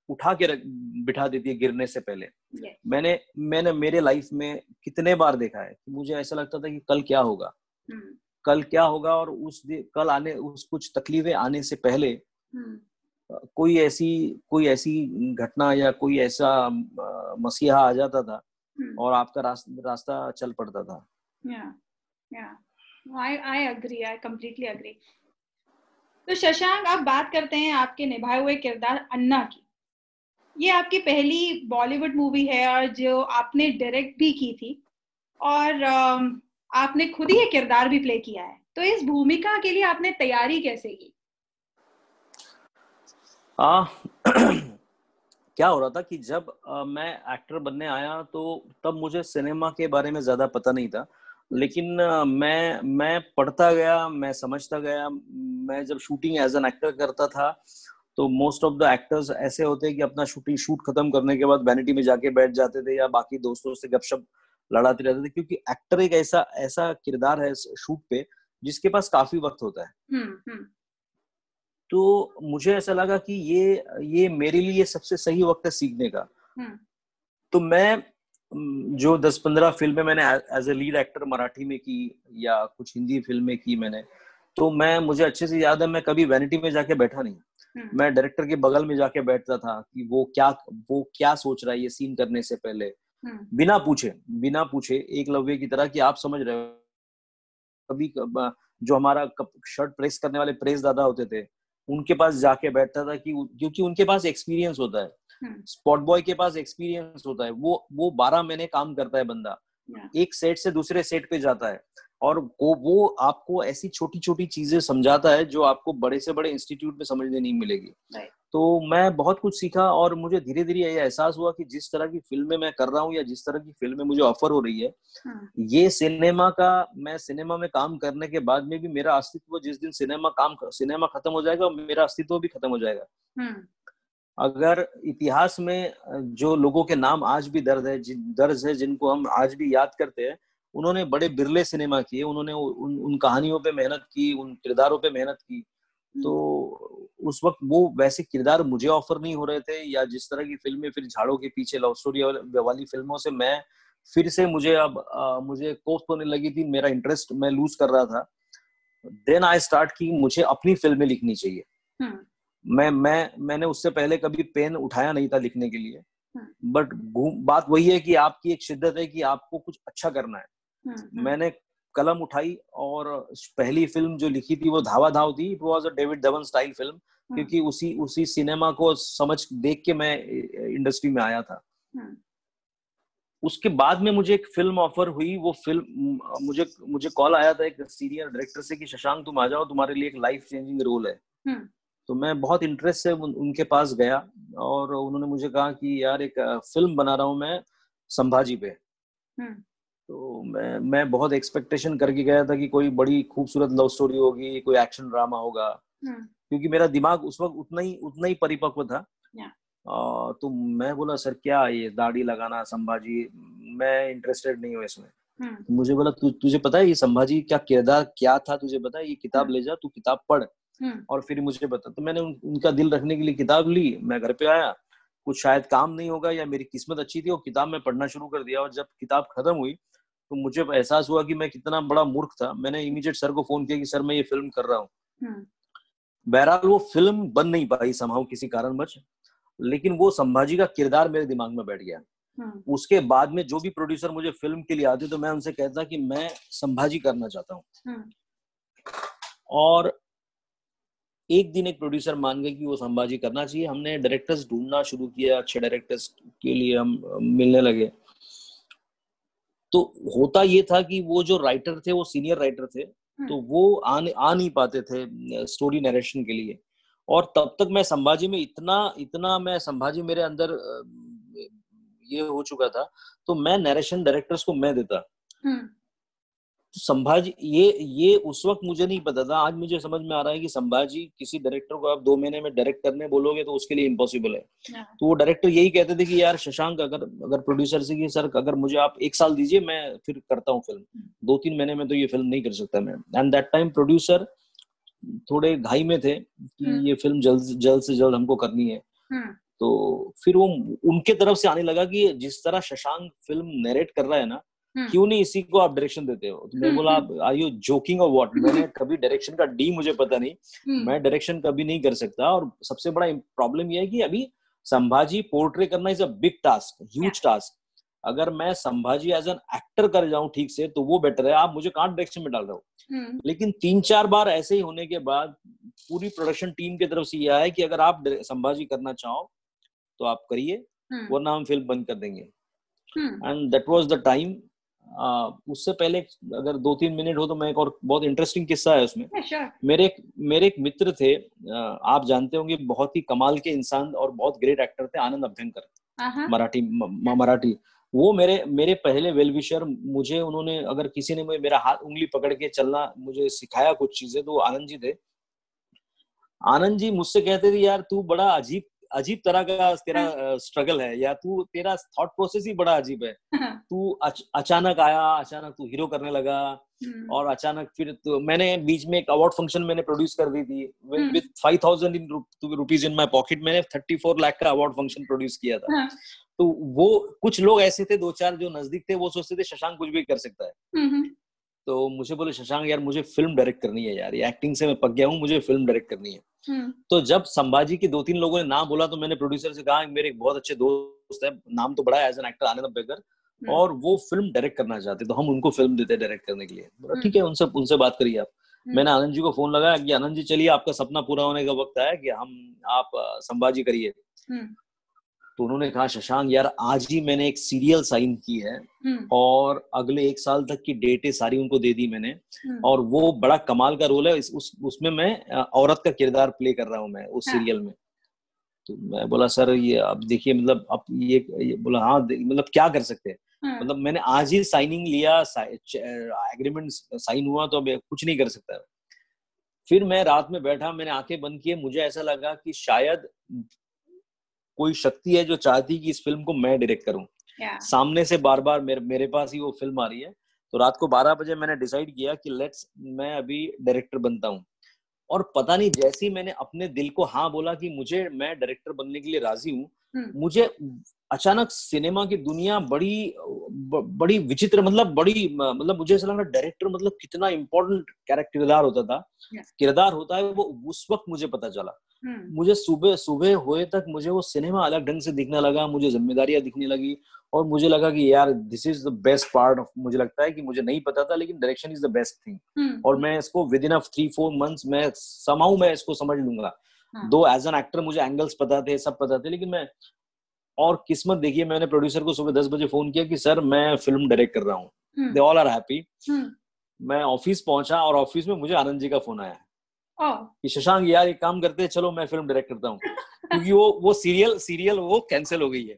उठा के रख बिठा देती है गिरने से पहले yes. मैंने मैंने मेरे लाइफ में कितने बार देखा है कि मुझे ऐसा लगता था कि कल क्या होगा hmm. कल क्या होगा और उस कल आने उस कुछ तकलीफें आने से पहले hmm. कोई ऐसी कोई ऐसी घटना या कोई ऐसा मसीहा आ जाता था hmm. और आपका रास्ता रास्ता चल पड़ता था yeah. Yeah. I, I agree. I completely agree. तो शशांक आप बात करते हैं आपके निभाए हुए किरदार अन्ना की ये आपकी पहली बॉलीवुड मूवी है और जो आपने डायरेक्ट भी की थी और आपने खुद ही ये किरदार भी प्ले किया है। तो इस भूमिका के लिए आपने तैयारी कैसे की? आ, [clears throat] क्या हो रहा था कि जब आ, मैं एक्टर बनने आया तो तब मुझे सिनेमा के बारे में ज़्यादा पता नहीं था। लेकिन आ, मैं मैं पढ़ता गया मैं समझता गया मैं जब शूटिंग एज एन एक्टर करता था तो मोस्ट ऑफ़ द एक्टर्स ऐसे होते हैं कि अपना शूटिंग शूट खत्म करने के बाद वैनिटी में जाके बैठ जाते थे या बाकी दोस्तों से गपशप लड़ाते रहते थे क्योंकि एक्टर एक ऐसा ऐसा किरदार है शूट पे जिसके पास काफ़ी वक्त होता है हम्म, हम्म। तो मुझे ऐसा लगा कि ये ये मेरे लिए सबसे सही वक्त है सीखने का हम्म। तो मैं जो दस पंद्रह फ़िल्में मैंने as a lead actor Marathi में की या कुछ हिंदी फ़िल्में की मैंने तो मैं मुझे अच्छे से याद है मैं कभी वैनिटी में जाके बैठा नहीं। मैं डायरेक्टर के बगल में जाके बैठता था कि वो क्या वो क्या सोच रहा है ये सीन करने से पहले। बिना पूछे बिना पूछे एक लव्य की तरह कि आप समझ रहे हो। कभी जो हमारा शर्ट प्रेस करने वाले प्रेस दादा होते थे उनके पास जाके बैठता था कि क्योंकि उनके पास एक्सपीरियंस होता है। स्पॉट हम्म। बॉय के पास एक्सपीरियंस होता है। वो वो बारह महीने काम करता है बंदा। एक सेट से दूसरे सेट पे जाता है। और वो वो आपको ऐसी छोटी छोटी चीज़ें समझाता है जो आपको बड़े से बड़े इंस्टीट्यूट में समझने नहीं मिलेगी। तो मैं बहुत कुछ सीखा और मुझे धीरे धीरे ये एहसास हुआ कि जिस तरह की फ़िल्में मैं कर रहा हूँ या जिस तरह की फ़िल्में मुझे ऑफ़र हो रही है हाँ. ये सिनेमा का मैं सिनेमा में काम करने के बाद में भी मेरा अस्तित्व जिस दिन सिनेमा काम सिनेमा खत्म हो जाएगा मेरा अस्तित्व भी खत्म हो जाएगा हाँ. अगर इतिहास में जो लोगों के नाम आज भी दर्द है दर्ज है जिनको हम आज भी याद करते हैं उन्होंने बड़े बिरले सिनेमा किए उन्होंने उन, उन कहानियों पे मेहनत की उन किरदारों पे मेहनत की तो उस वक्त वो वैसे किरदार मुझे ऑफ़र नहीं हो रहे थे या जिस तरह की फ़िल्में फिर झाड़ों के पीछे लव स्टोरी वाली फ़िल्मों से मैं फिर से मुझे अब आ, मुझे कोफ्त होने लगी थी मेरा इंटरेस्ट मैं लूज कर रहा था देन आई स्टार्ट की मुझे अपनी फ़िल्में लिखनी चाहिए हम्म। मैं मैं मैंने उससे पहले कभी पेन उठाया नहीं था लिखने के लिए बट हम्म। बात वही है कि आपकी एक शिद्दत है कि आपको कुछ अच्छा करना है हम्म, हम्म। मैंने कलम उठाई और पहली फ़िल्म जो लिखी थी वो धावा धाव थी it was a David Dhawan style film क्योंकि उसी उसी सिनेमा को समझ देख के मैं इंडस्ट्री में आया था। हम्म। उसके बाद में मुझे एक फ़िल्म ऑफ़र हुई वो फ़िल्म मुझे मुझे कॉल आया था एक सीनियर डायरेक्टर से कि शशांक तुम आ जाओ तुम्हारे लिए एक लाइफ चेंजिंग रोल है। तो मैं बहुत इंटरेस्ट से उनके पास गया और उन्होंने मुझे कहा कि यार एक फ़िल्म बना रहा हूँ मैं संभाजी पे। तो मैं मैं बहुत एक्सपेक्टेशन करके गया था कि कोई बड़ी खूबसूरत लव स्टोरी होगी कोई एक्शन ड्रामा होगा। हम्म। क्योंकि मेरा दिमाग उस वक्त उतना ही उतना ही परिपक्व था। आ, तो मैं बोला सर क्या ये दाढ़ी लगाना संभाजी मैं इंटरेस्टेड नहीं हूँ इसमें। हम्म। तो मुझे बोला तु, तुझे पता है ये संभाजी क्या किरदार क्या था? तुझे पता है ये किताब हम्म। ले जा तू किताब पढ़। और फिर मुझे बता तो मैंने उन, उनका दिल रखने के लिए किताब ली। मैं घर पे आया कुछ शायद काम नहीं होगा या मेरी किस्मत अच्छी थी और किताब में पढ़ना शुरू कर दिया। और जब किताब खत्म हुई तो मुझे एहसास हुआ कि मैं कितना बड़ा मूर्ख था। मैंने इमीडिएट सर को फ़ोन किया कि सर मैं ये फ़िल्म कर रहा हूँ। हम्म। बहरहाल वो फ़िल्म बन नहीं पाई समाव किसी कारणवश। लेकिन वो संभाजी का किरदार मेरे दिमाग में बैठ गया। हम्म। उसके बाद में जो भी प्रोड्यूसर मुझे फ़िल्म के लिए आते तो मैं उनसे कहता कि मैं संभाजी करना चाहता हूँ। हम्म। और एक दिन एक प्रोड्यूसर मान गए कि वो संभाजी करना चाहिए। हमने डायरेक्टर्स ढूंढना शुरू किया। अच्छे डायरेक्टर्स के लिए हम मिलने लगे। तो होता ये था कि वो जो राइटर थे वो सीनियर राइटर थे हम्म। तो वो आ, आ नहीं पाते थे स्टोरी नरेशन के लिए और तब तक मैं संभाजी में इतना इतना मैं संभाजी मेरे अंदर ये हो चुका था तो मैं नरेशन डायरेक्टर्स को मैं देता हम्म। संभाजी ये ये उस वक्त मुझे नहीं पता था आज मुझे समझ में आ रहा है कि संभाजी किसी डायरेक्टर को आप दो महीने में डायरेक्ट करने बोलोगे तो उसके लिए इम्पॉसिबल है हाँ। तो वो डायरेक्टर यही कहते थे कि यार शशांक अगर अगर प्रोड्यूसर से कि सर अगर मुझे आप एक साल दीजिए मैं फिर करता हूँ फ़िल्म। दो तीन महीने में तो ये फ़िल्म नहीं कर सकता मैं एंड दैट टाइम प्रोड्यूसर थोड़े घाई में थे कि हम्म। ये फ़िल्म जल्द जल्द से जल्द हमको करनी है हम्म। तो फिर वो उनके तरफ़ से आने लगा कि जिस तरह शशांक फ़िल्म नरेट कर रहा है ना। क्यों नहीं इसी को आप डायरेक्शन देते हो? तो मैं बोला आप आर यू जोकिंग और व्हाट मैंने [laughs] कभी डायरेक्शन का डी मुझे पता नहीं। हम्म। मैं डायरेक्शन कभी नहीं कर सकता और सबसे बड़ा प्रॉब्लम यह है कि अभी संभाजी पोर्ट्रे करना is a big task huge task अगर मैं संभाजी एज एन एक्टर कर जाऊँ ठीक से तो वो बेटर है। आप मुझे कहाँ डायरेक्शन में डाल रहे हो? हम्म। लेकिन तीन चार बार ऐसे ही होने के बाद पूरी प्रोडक्शन टीम की तरफ़ से यह है कि अगर आप संभाजी करना चाहो तो आप करिए वरना हम फ़िल्म बंद कर देंगे। And that was the time उससे पहले अगर दो तीन मिनट हो तो मैं एक और बहुत इंटरेस्टिंग किस्सा है उसमें sure. मेरे एक मेरे एक मित्र थे आप जानते होंगे बहुत ही कमाल के इंसान और बहुत ग्रेट एक्टर थे आनंद अभ्यंकर uh-huh. मराठी मराठी वो मेरे मेरे पहले वेल विशर मुझे उन्होंने अगर किसी ने मुझे मेरा हाथ उंगली पकड़ के चलना मुझे सिखाया कुछ चीज़ें तो आनंद जी थे आनंद जी मुझसे कहते थे यार तू बड़ा अजीब अजीब तरह का तेरा स्ट्रगल हाँ। है या तू तेरा थॉट प्रोसेस ही बड़ा अजीब है [laughs] हाँ। तू अच, अचानक आया अचानक तू हीरो करने लगा हम्म। और अचानक फिर तो मैंने बीच में एक अवार्ड फ़ंक्शन मैंने प्रोड्यूस कर दी थी with five thousand in rupees in my pocket मैंने थर्टी फोर लाख का अवार्ड फ़ंक्शन प्रोड्यूस किया था हाँ। तो वो कुछ लोग ऐसे थे दो चार जो नज़दीक थे वो सोचते थे शशांक कुछ भी कर सकता है हम्म, हम्म। तो मुझे बोले शशांक यार मुझे फ़िल्म डायरेक्ट करनी है यार एक्टिंग से मैं पक गया हूँ मुझे फ़िल्म डायरेक्ट करनी है हम्म। तो जब संभाजी के दो तीन लोगों ने नाम बोला तो मैंने प्रोड्यूसर से कहा मेरे एक बहुत अच्छे दोस्त है नाम तो बड़ा है as an actor Anand Baker हम्म। और वो फ़िल्म डायरेक्ट करना चाहते तो हम उनको फ़िल्म देते डायरेक्ट करने के लिए हम्म। ठीक है उनसे उनसे बात करिए आप मैंने आनंद जी को फ़ोन लगाया कि आनंद जी चलिए आपका सपना पूरा होने का वक्त आया कि हम आप संभाजी करिए तो उन्होंने कहा शशांक यार आज ही मैंने एक सीरियल साइन की है हम्म। और अगले एक साल तक की डेटें सारी उनको दे दी मैंने हम्म। और वो बड़ा कमाल का रोल है इस, उस उसमें मैं औरत का किरदार प्ले कर रहा हूँ मैं उस हाँ। सीरियल में तो मैं बोला सर ये अब देखिए मतलब अब ये, ये बोला हाँ मतलब क्या कर सकते हैं हाँ। मतलब मैंने आज ही साइनिंग लिया एग्रीमेंट साइन हुआ तो अब कुछ नहीं कर सकता फिर मैं रात में बैठा मैंने आँखें बंद किए मुझे ऐसा लगा कि शायद कोई शक्ति है जो चाहती कि इस फ़िल्म को मैं डायरेक्ट करूँ yeah. सामने से बार बार मेरे मेरे पास ही वो फ़िल्म आ रही है तो रात को 12 बजे मैंने डिसाइड किया कि लेट्स मैं अभी डायरेक्टर बनता हूँ और पता नहीं जैसे ही मैंने अपने दिल को हाँ बोला कि मुझे मैं डायरेक्टर बनने के लिए राज़ी हूँ hmm. मुझे अचानक सिनेमा की दुनिया बड़ी ब, बड़ी विचित्र मतलब बड़ी मतलब मुझे ऐसा लगा डायरेक्टर मतलब कितना इम्पोर्टेंट कैरेक्टर किरदार होता था किरदार होता है वो उस वक्त मुझे पता चला। मुझे सुबह सुबह हुए तक मुझे वो सिनेमा अलग ढंग से दिखने लगा मुझे जिम्मेदारियाँ दिखने लगी और मुझे लगा कि यार this is the best part of मुझे लगता है कि मुझे नहीं पता था लेकिन direction is the best thing और मैं इसको within three four months मैं समाऊ मैं इसको समझ लूँगा। हाँ. दो एज एन एक्टर मुझे एंगल्स पता थे सब पता थे लेकिन मैं और किस्मत देखिए मैंने प्रोड्यूसर को सुबह दस बजे फ़ोन किया कि सर मैं फ़िल्म डायरेक्ट कर रहा हूँ। दे ऑल आर हैप्पी मैं ऑफ़िस पहुँचा और ऑफ़िस में मुझे आनंद जी का फ़ोन आया। कि शशांक यार एक काम करते हैं चलो मैं फ़िल्म डायरेक्ट करता हूँ। [laughs] क्योंकि वो वो सीरियल सीरियल वो कैंसिल हो गई है।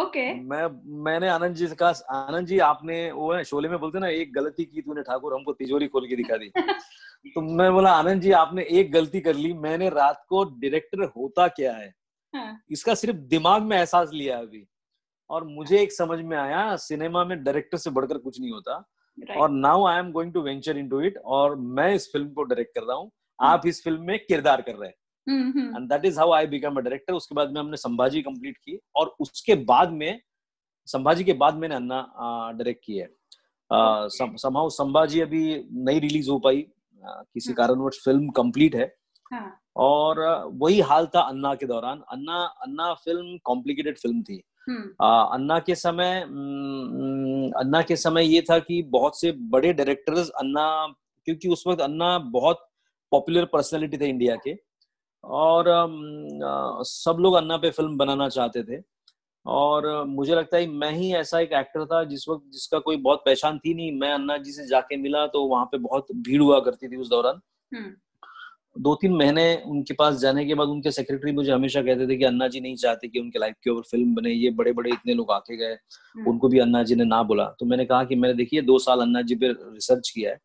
Okay okay. मैं मैंने आनंद जी से कहा आनंद जी आपने वो है शोले में बोलते ना एक गलती की तूने ठाकुर हमको तिजोरी खोल के दिखा दी। [laughs] तो मैं बोला आनंद जी आपने एक गलती कर ली मैंने रात को डायरेक्टर होता क्या है? हाँ. इसका सिर्फ़ दिमाग में एहसास लिया अभी। और मुझे एक समझ में आया सिनेमा में डायरेक्टर से बढ़कर कुछ नहीं होता। Right. और now I am going to venture into it और मैं इस फ़िल्म को डायरेक्ट कर रहा हूँ। आप इस फ़िल्म में किरदार कर रहे हैं। And that is how I become a director उसके बाद में हमने संभाजी कंप्लीट की और उसके बाद में संभाजी के बाद मैंने अन्ना डायरेक्ट की है। समहाउ संभाजी अभी नहीं रिलीज़ हो पाई। किसी हाँ। कारणवश फ़िल्म कंप्लीट है। हाँ. और वही हाल था अन्ना के दौरान। Anna Anna film complicated film थी। हम्म। अन्ना के समय अन्ना के समय ये था कि बहुत से बड़े डायरेक्टर्स अन्ना क्योंकि उस वक्त अन्ना बहुत पॉपुलर पर्सनैलिटी थे इंडिया के। और सब लोग अन्ना पे फ़िल्म बनाना चाहते थे। और मुझे लगता है मैं ही ऐसा एक एक्टर था जिस वक्त जिसका कोई बहुत पहचान थी नहीं। मैं अन्ना जी से जाके मिला तो वहाँ पे बहुत भीड़ हुआ करती थी उस दौरान। हम्म। दो तीन महीने उनके पास जाने के बाद उनके सेक्रेटरी मुझे हमेशा कहते थे कि अन्ना जी नहीं चाहते कि उनके लाइफ के ऊपर फ़िल्म बने। ये बड़े बड़े इतने लोग आके गए। हम्म। उनको भी अन्ना जी ने ना बोला। तो मैंने कहा कि मैंने देखिए दो साल अन्ना जी पे रिसर्च किया है।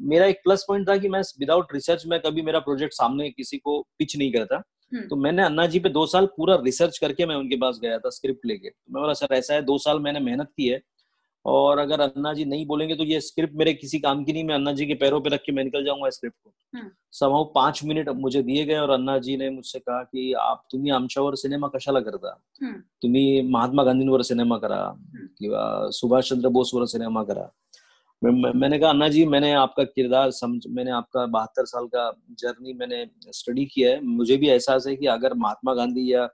मेरा एक प्लस पॉइंट था कि मैं विदाउट रिसर्च में कभी मेरा प्रोजेक्ट सामने किसी को पिच नहीं करता। हम्म। तो मैंने अन्ना जी पे दो साल पूरा रिसर्च करके मैं उनके पास गया था स्क्रिप्ट लेके। तो मैं बोला सर ऐसा है दो साल मैंने मेहनत की है और अगर अन्ना जी नहीं बोलेंगे तो ये स्क्रिप्ट मेरे किसी काम की नहीं मैं अन्ना जी के पैरों पे रख के मैं निकल जाऊँगा स्क्रिप्ट को। हम्म। समाव पाँच मिनट मुझे दिए गए और अन्ना जी ने मुझसे कहा कि आप तुम्ही आमच्यावर सिनेमा कशाला करता? हम्म। तुम्ही महात्मा गांधींवर सिनेमा करा किंवा सुभाष चंद्र बोसवर सिनेमा करा. मैं, मैंने कहा अन्ना जी मैंने आपका किरदार समझ मैंने आपका बहत्तर साल का जर्नी मैंने स्टडी किया है मुझे भी एहसास है कि अगर महात्मा गांधी या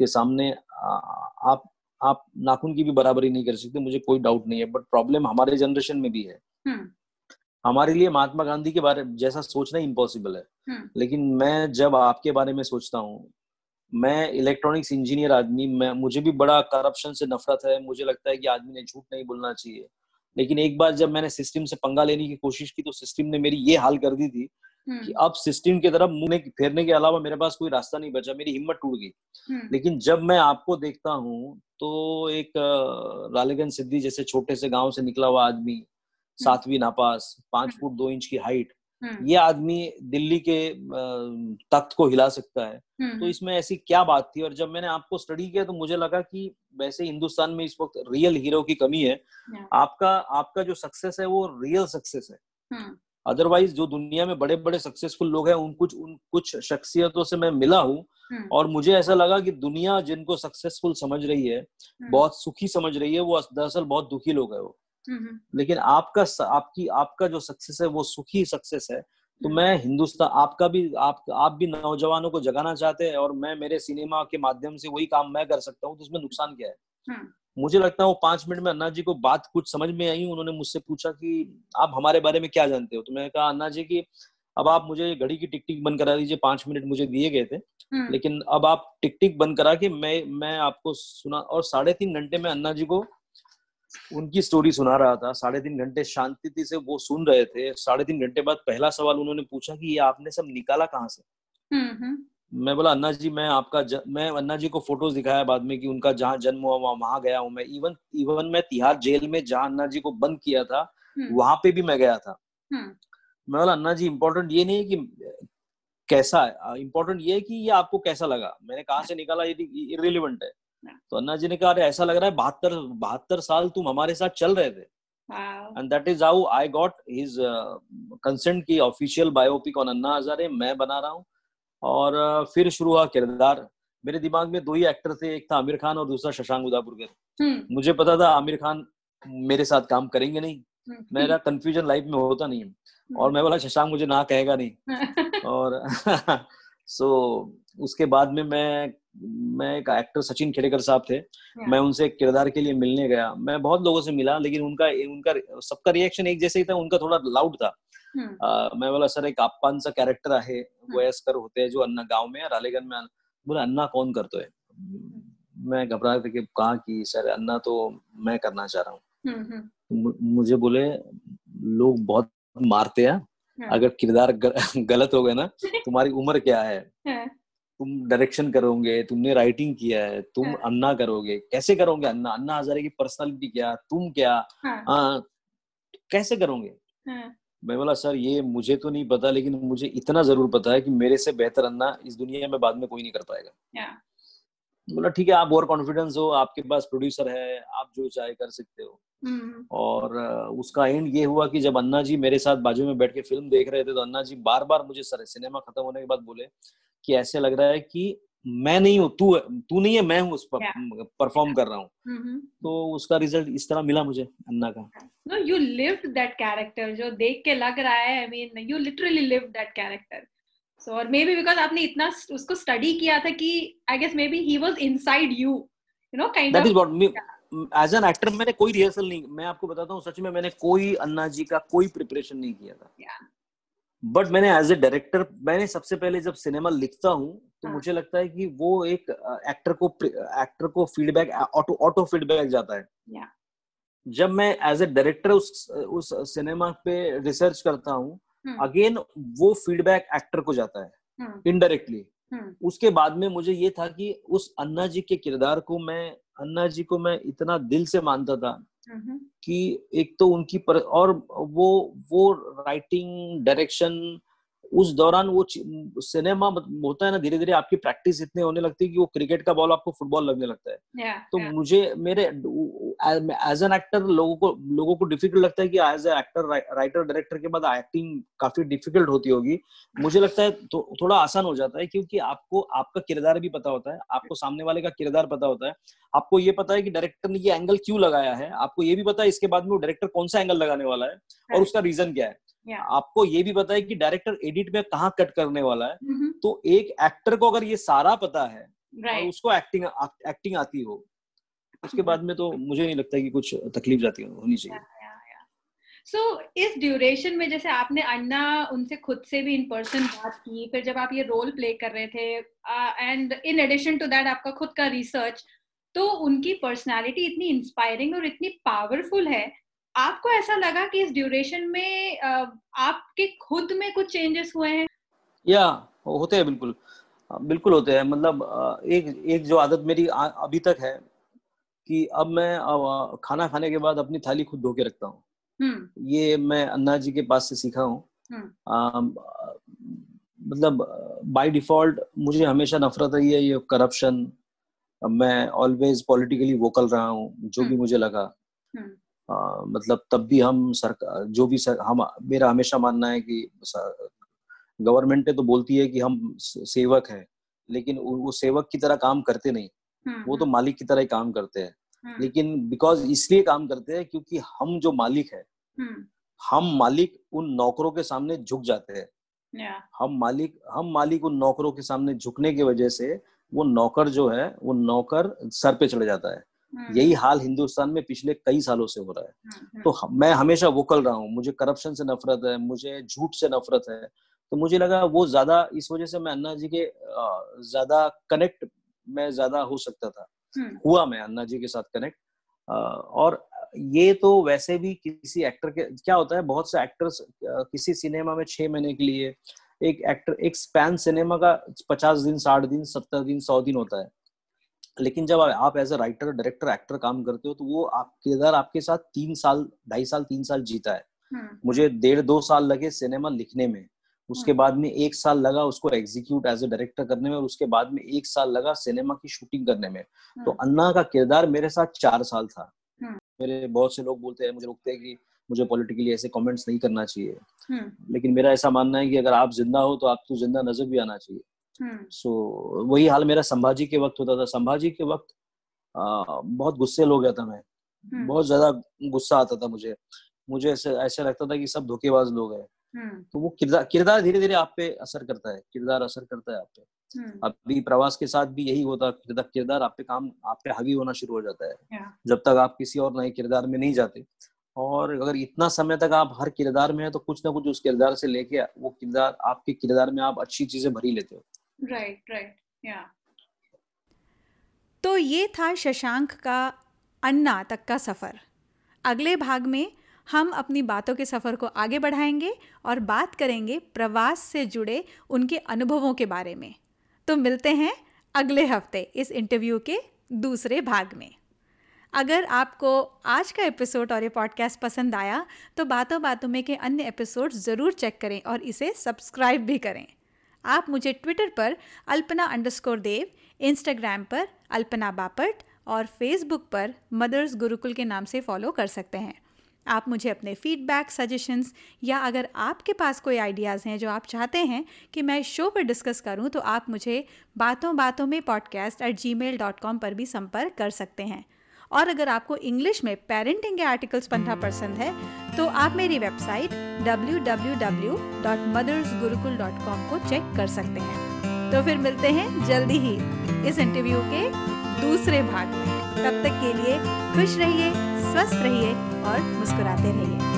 के सामने आप आप नाखून की भी बराबरी नहीं कर सकते मुझे कोई डाउट नहीं है बट प्रॉब्लम हमारे जनरेशन में भी है हम्म। हमारे लिए महात्मा गांधी के बारे जैसा सोचना इम्पॉसिबल है हम्म। लेकिन मैं जब आपके बारे में सोचता हूँ मैं इलेक्ट्रॉनिक्स इंजीनियर आदमी मैं मुझे भी बड़ा करप्शन से नफरत है मुझे लगता है कि आदमी ने झूठ नहीं बोलना चाहिए लेकिन एक बार जब मैंने सिस्टम से पंगा लेने की कोशिश की तो सिस्टम ने मेरी ये हाल कर दी थी कि हम्म। अब सिस्टम की तरफ़ मुँह फेरने के अलावा मेरे पास कोई रास्ता नहीं बचा मेरी हिम्मत टूट गई हम्म। लेकिन जब मैं आपको देखता हूँ तो एक रालेगंज सिद्धि जैसे छोटे से गाँव से निकला हुआ आदमी हम्म। सातवीं नापास पाँच फुट दो इंच की हाइट ये आदमी दिल्ली के तख्त को हिला सकता है। तो इसमें ऐसी क्या बात थी? और जब मैंने आपको स्टडी किया तो मुझे लगा कि वैसे हिंदुस्तान में इस वक्त रियल हीरो की कमी है। आपका आपका जो सक्सेस है वो रियल सक्सेस है। अदरवाइज़ जो दुनिया में बड़े बड़े सक्सेसफुल लोग हैं उन कुछ उन कुछ शख्सियतों से मैं मिला हूँ। हम्म। और मुझे ऐसा लगा कि दुनिया जिनको सक्सेसफुल समझ रही है हम्म। बहुत सुखी समझ रही है वो दरअसल बहुत दुखी लोग है वो। हम्म, लेकिन आपका आपकी आपका जो सक्सेस है वो सुखी सक्सेस है। तो मैं हिंदुस्तान आपका भी आप आप भी नौजवानों को जगाना चाहते हैं और मैं मेरे सिनेमा के माध्यम से वही काम मैं कर सकता हूँ तो उसमें नुकसान क्या है? मुझे लगता है वो पाँच मिनट में अन्ना जी को बात कुछ समझ में आई उन्होंने मुझसे पूछा कि आप हमारे बारे में क्या जानते हो? तो मैंने कहा अन्ना जी की अब आप मुझे घड़ी की टिक टिक बंद करा दीजिए पाँच मिनट मुझे दिए गए थे। हम्म। लेकिन अब आप टिक टिक बंद करा के मैं मैं आपको सुना और साढ़े तीन घंटे में अन्ना जी को उनकी स्टोरी सुना रहा था साढ़े तीन घंटे शांति से वो सुन रहे थे साढ़े तीन घंटे बाद पहला सवाल उन्होंने पूछा कि ये आपने सब निकाला कहाँ से हम्म, हम्म। मैं बोला अन्ना जी मैं आपका ज... मैं अन्ना जी को फ़ोटोज़ दिखाया बाद में कि उनका जहाँ जन्म हुआ वहाँ वहाँ गया हूँ मैं इवन इवन मैं तिहाड़ जेल में जहाँ अन्ना जी को बंद किया था हम्म। वहाँ पे भी मैं गया था। मैं बोला अन्ना जी इम्पोर्टेंट ये नहीं है कि कैसा है इम्पोर्टेंट ये है कि ये आपको कैसा लगा मैंने कहा से निकाला ये इरिलीवेंट हाँ। तो अन्ना जी ने कहा अरे ऐसा लग रहा है बहत्तर बहत्तर साल तुम हमारे साथ चल रहे थे। And that is how I got his consent की official biopic on Anna Hazare मैं बना रहा हूँ। और फिर शुरू हुआ किरदार। मेरे दिमाग में दो ही एक्टर थे एक था आमिर खान और दूसरा शशांक उदापुरकर हम्म। मुझे पता था आमिर खान मेरे साथ काम करेंगे नहीं। हम्म। मेरा कंफ्यूजन लाइफ में होता नहीं है। और मैं बोला शशांक मुझे ना कहेगा नहीं। [laughs] और सो [laughs] so, उसके बाद में मैं मैं एक एक्टर सचिन खेड़ेकर साहब थे। मैं उनसे एक किरदार के लिए मिलने गया। मैं बहुत लोगों से मिला लेकिन उनका उनका सबका रिएक्शन एक जैसे ही था उनका थोड़ा लाउड था। हम्म। मैं बोला सर एक आप्पांचा कॅरेक्टर आहे हम्म। वयस्कर होते हैं जो अन्ना गाँव में रालेगन में बोला अन्ना कौन करते है? मैं घबरा के कहा कि सर अन्ना तो मैं करना चाह रहा हूँ। हम्म, मुझे बोले लोग बहुत मारते हैं। हाँ। अगर किरदार [laughs] गलत हो गए ना [laughs] तुम्हारी उम्र क्या है? हाँ। तुम डायरेक्शन करोगे तुमने राइटिंग किया है तुम हाँ। अन्ना करोगे। कैसे करोगे अन्ना? अन्ना हजारे की पर्सनालिटी क्या? तुम क्या? हाँ, कैसे करोगे? हाँ. मैं बोला सर ये मुझे तो नहीं पता लेकिन मुझे इतना ज़रूर पता है कि मेरे से बेहतर अन्ना इस दुनिया में बाद में कोई नहीं कर पाएगा। बोला ठीक है आप ओवर कॉन्फिडेंस हो आपके पास प्रोड्यूसर है आप जो चाहे कर सकते हो। हम्म। और उसका एंड ये हुआ कि जब अन्ना जी मेरे साथ बाजू में बैठ के फ़िल्म देख रहे थे तो अन्ना जी बार बार मुझे सर सिनेमा खत्म होने के बाद बोले कि ऐसे लग रहा है कि मैं नहीं हूँ तू तू नहीं है मैं हूँ उस पर परफॉर्म कर रहा हूँ. तो उसका रिज़ल्ट इस तरह मिला मुझे अन्ना का। No you lived that character जो देख के लग रहा है I mean you literally live that character so और मे बी बिकॉज़ आपने इतना उसको स्टडी किया था कि I guess maybe he was inside you you know kind of that is what as an actor मैंने कोई रिहर्सल नहीं मैं आपको बताता हूँ सच में मैंने कोई अन्ना जी का कोई प्रिपरेशन नहीं किया था yeah. बट मैंने एज ए डायरेक्टर मैंने सबसे पहले जब सिनेमा लिखता हूँ तो हाँ. मुझे लगता है कि वो एक एक्टर को एक्टर को फीडबैक ऑटो ऑटो फीडबैक जाता है yeah. जब मैं एज ए डायरेक्टर उस उस सिनेमा पे रिसर्च करता हूँ अगेन वो फीडबैक एक्टर को जाता है इनडायरेक्टली उसके बाद में मुझे ये था कि उस अन्ना जी के किरदार को मैं अन्ना जी को मैं इतना दिल से मानता था कि एक तो उनकी पर, और वो वो राइटिंग डायरेक्शन उस दौरान वो सिनेमा होता है ना धीरे धीरे आपकी प्रैक्टिस इतनी होने लगती है कि वो क्रिकेट का बॉल आपको फुटबॉल लगने लगता है। Yeah, तो yeah. मुझे मेरे एज एन एक्टर लोगों को लोगों को डिफ़िकल्ट लगता है कि as a actor writer director के बाद एक्टिंग काफ़ी डिफ़िकल्ट होती होगी। मुझे लगता है तो थोड़ा आसान हो जाता है क्योंकि आपको आपका किरदार भी पता होता है आपको सामने वाले का किरदार पता होता है। आपको ये पता है कि डायरेक्टर ने ये एंगल क्यों लगाया है आपको ये भी पता है इसके बाद में वो डायरेक्टर कौन सा एंगल लगाने वाला है और उसका रीजन क्या है। Yeah. आपको ये भी पता है कि डायरेक्टर एडिट में कहाँ कट करने वाला है Mhm. तो एक एक्टर को अगर ये सारा पता है और Right. उसको एक्टिंग एक्टिंग आती हो उसके बाद में तो मुझे नहीं लगता कि कुछ तकलीफ़ जाती होनी चाहिए सो इस ड्यूरेशन में जैसे आपने अन्ना उनसे खुद से भी इन पर्सन बात की फिर जब आप ये रोल प्ले कर रहे थे and in addition to that आपका खुद का रिसर्च तो उनकी पर्सनालिटी इतनी इंस्पायरिंग और इतनी पावरफुल है आपको ऐसा लगा कि इस ड्यूरेशन में आपके खुद में कुछ चेंजेस हुए हैं? या होते हैं बिल्कुल। बिल्कुल होते हैं। मतलब एक एक जो आदत मेरी अभी तक है कि अब मैं खाना खाने के बाद अपनी थाली खुद धो के रखता हूँ। हम्म। ये मैं अन्ना जी के पास से सीखा हूँ। हम्म। मतलब बाय डिफ़ॉल्ट मुझे हमेशा नफरत रही है ये करप्शन मैं ऑलवेज पॉलिटिकली वोकल रहा हूँ जो भी हम्म। मुझे लगा। हम्म। अ, मतलब तब भी हम सरकार जो भी सर, हम मेरा हमेशा मानना है कि गवर्नमेंट तो बोलती है कि हम सेवक हैं लेकिन वो सेवक की तरह काम करते नहीं। हम्म, वो तो मालिक की तरह ही काम करते हैं। हम्म, लेकिन बिकॉज़ इसलिए काम करते हैं क्योंकि हम जो मालिक है हम्म, हम मालिक उन नौकरों के सामने झुक जाते हैं। yeah, हम मालिक हम मालिक उन नौकरों के सामने झुकने की वजह से वो नौकर जो है वो नौकर सर पे चढ़ जाता है। हम्म, यही हाल हिंदुस्तान में पिछले कई सालों से हो रहा है। हम्म, तो मैं हमेशा वोकल रहा हूँ मुझे करप्शन से नफरत है मुझे झूठ से नफरत है तो मुझे लगा वो ज़्यादा इस वजह से मैं अन्ना जी के ज़्यादा कनेक्ट मैं ज़्यादा हो सकता था। हम्म, हुआ मैं अन्ना जी के साथ कनेक्ट और ये तो वैसे भी किसी एक्टर के क्या होता है बहुत से एक्टर्स किसी सिनेमा में छह महीने के लिए एक एक्टर एक स्पैन सिनेमा का पचास दिन साठ दिन सत्तर दिन सौ दिन होता है। लेकिन जब आप as a writer director actor काम करते हो तो वो आप किरदार आपके साथ तीन साल ढाई साल तीन साल जीता है। हम्म, मुझे डेढ़ दो साल लगे सिनेमा लिखने में। उसके बाद में एक साल लगा उसको एग्जीक्यूट एज ए डायरेक्टर करने में और उसके बाद में एक साल लगा सिनेमा की शूटिंग करने में। तो हम्म, अन्ना का किरदार मेरे साथ चार साल था। हम्म। मेरे बहुत से लोग बोलते हैं मुझे रोकते हैं कि मुझे पॉलिटिकली ऐसे कमेंट्स नहीं करना चाहिए। हम्म, लेकिन मेरा ऐसा मानना है कि अगर आप ज़िंदा हो तो आपको ज़िंदा नज़र भी आना चाहिए। हम्म, सो वही हाल मेरा संभाजी के वक्त होता था। संभाजी के वक्त आ, बहुत गुस्से हो गया था मैं। हम्म, बहुत ज़्यादा गुस्सा आता था मुझे। मुझे ऐसे ऐसा लगता था कि सब धोखेबाज लोग हैं। हम्म, तो वो किरदार किरदार धीरे धीरे आप पे असर करता है। किरदार असर करता है आप पे। अभी प्रवास के साथ भी यही होता किरदार किरदार आप पे काम आप पे हावी होना शुरू हो जाता है। जब तक आप किसी और नए किरदार में नहीं जाते। और अगर इतना समय तक आप हर किरदार में है तो कुछ ना कुछ उस किरदार से लेके वो किरदार आपके किरदार में आप अच्छी चीज़ें भरी लेते हो। Right, right yeah. तो ये था शशांक का अन्ना तक का सफ़र। अगले भाग में हम अपनी बातों के सफ़र को आगे बढ़ाएँगे और बात करेंगे प्रवास से जुड़े उनके अनुभवों के बारे में। तो मिलते हैं अगले हफ़्ते इस इंटरव्यू के दूसरे भाग में। अगर आपको आज का एपिसोड और ये पॉडकास्ट पसंद आया तो बातों बातों में के अन्य एपिसोड ज़रूर चेक करें और इसे सब्सक्राइब भी करें। आप मुझे ट्विटर पर अल्पना अंडरस्कोर देव इंस्टाग्राम पर अल्पना बापट और फेसबुक पर मदर्स गुरुकुल के नाम से फॉलो कर सकते हैं। आप मुझे अपने फीडबैक सजेशंस या अगर आपके पास कोई आइडियाज़ हैं जो आप चाहते हैं कि मैं शो पर डिस्कस करूँ तो आप मुझे बातों बातों में पॉडकास्ट एट जी पर भी संपर्क कर सकते हैं। और अगर आपको इंग्लिश में पेरेंटिंग के आर्टिकल्स पढ़ना पसंद है तो आप मेरी वेबसाइट www.mothersgurukul.com को चेक कर सकते हैं। तो फिर मिलते हैं जल्दी ही इस इंटरव्यू के दूसरे भाग में। तब तक के लिए खुश रहिए, स्वस्थ रहिए और मुस्कुराते रहिए।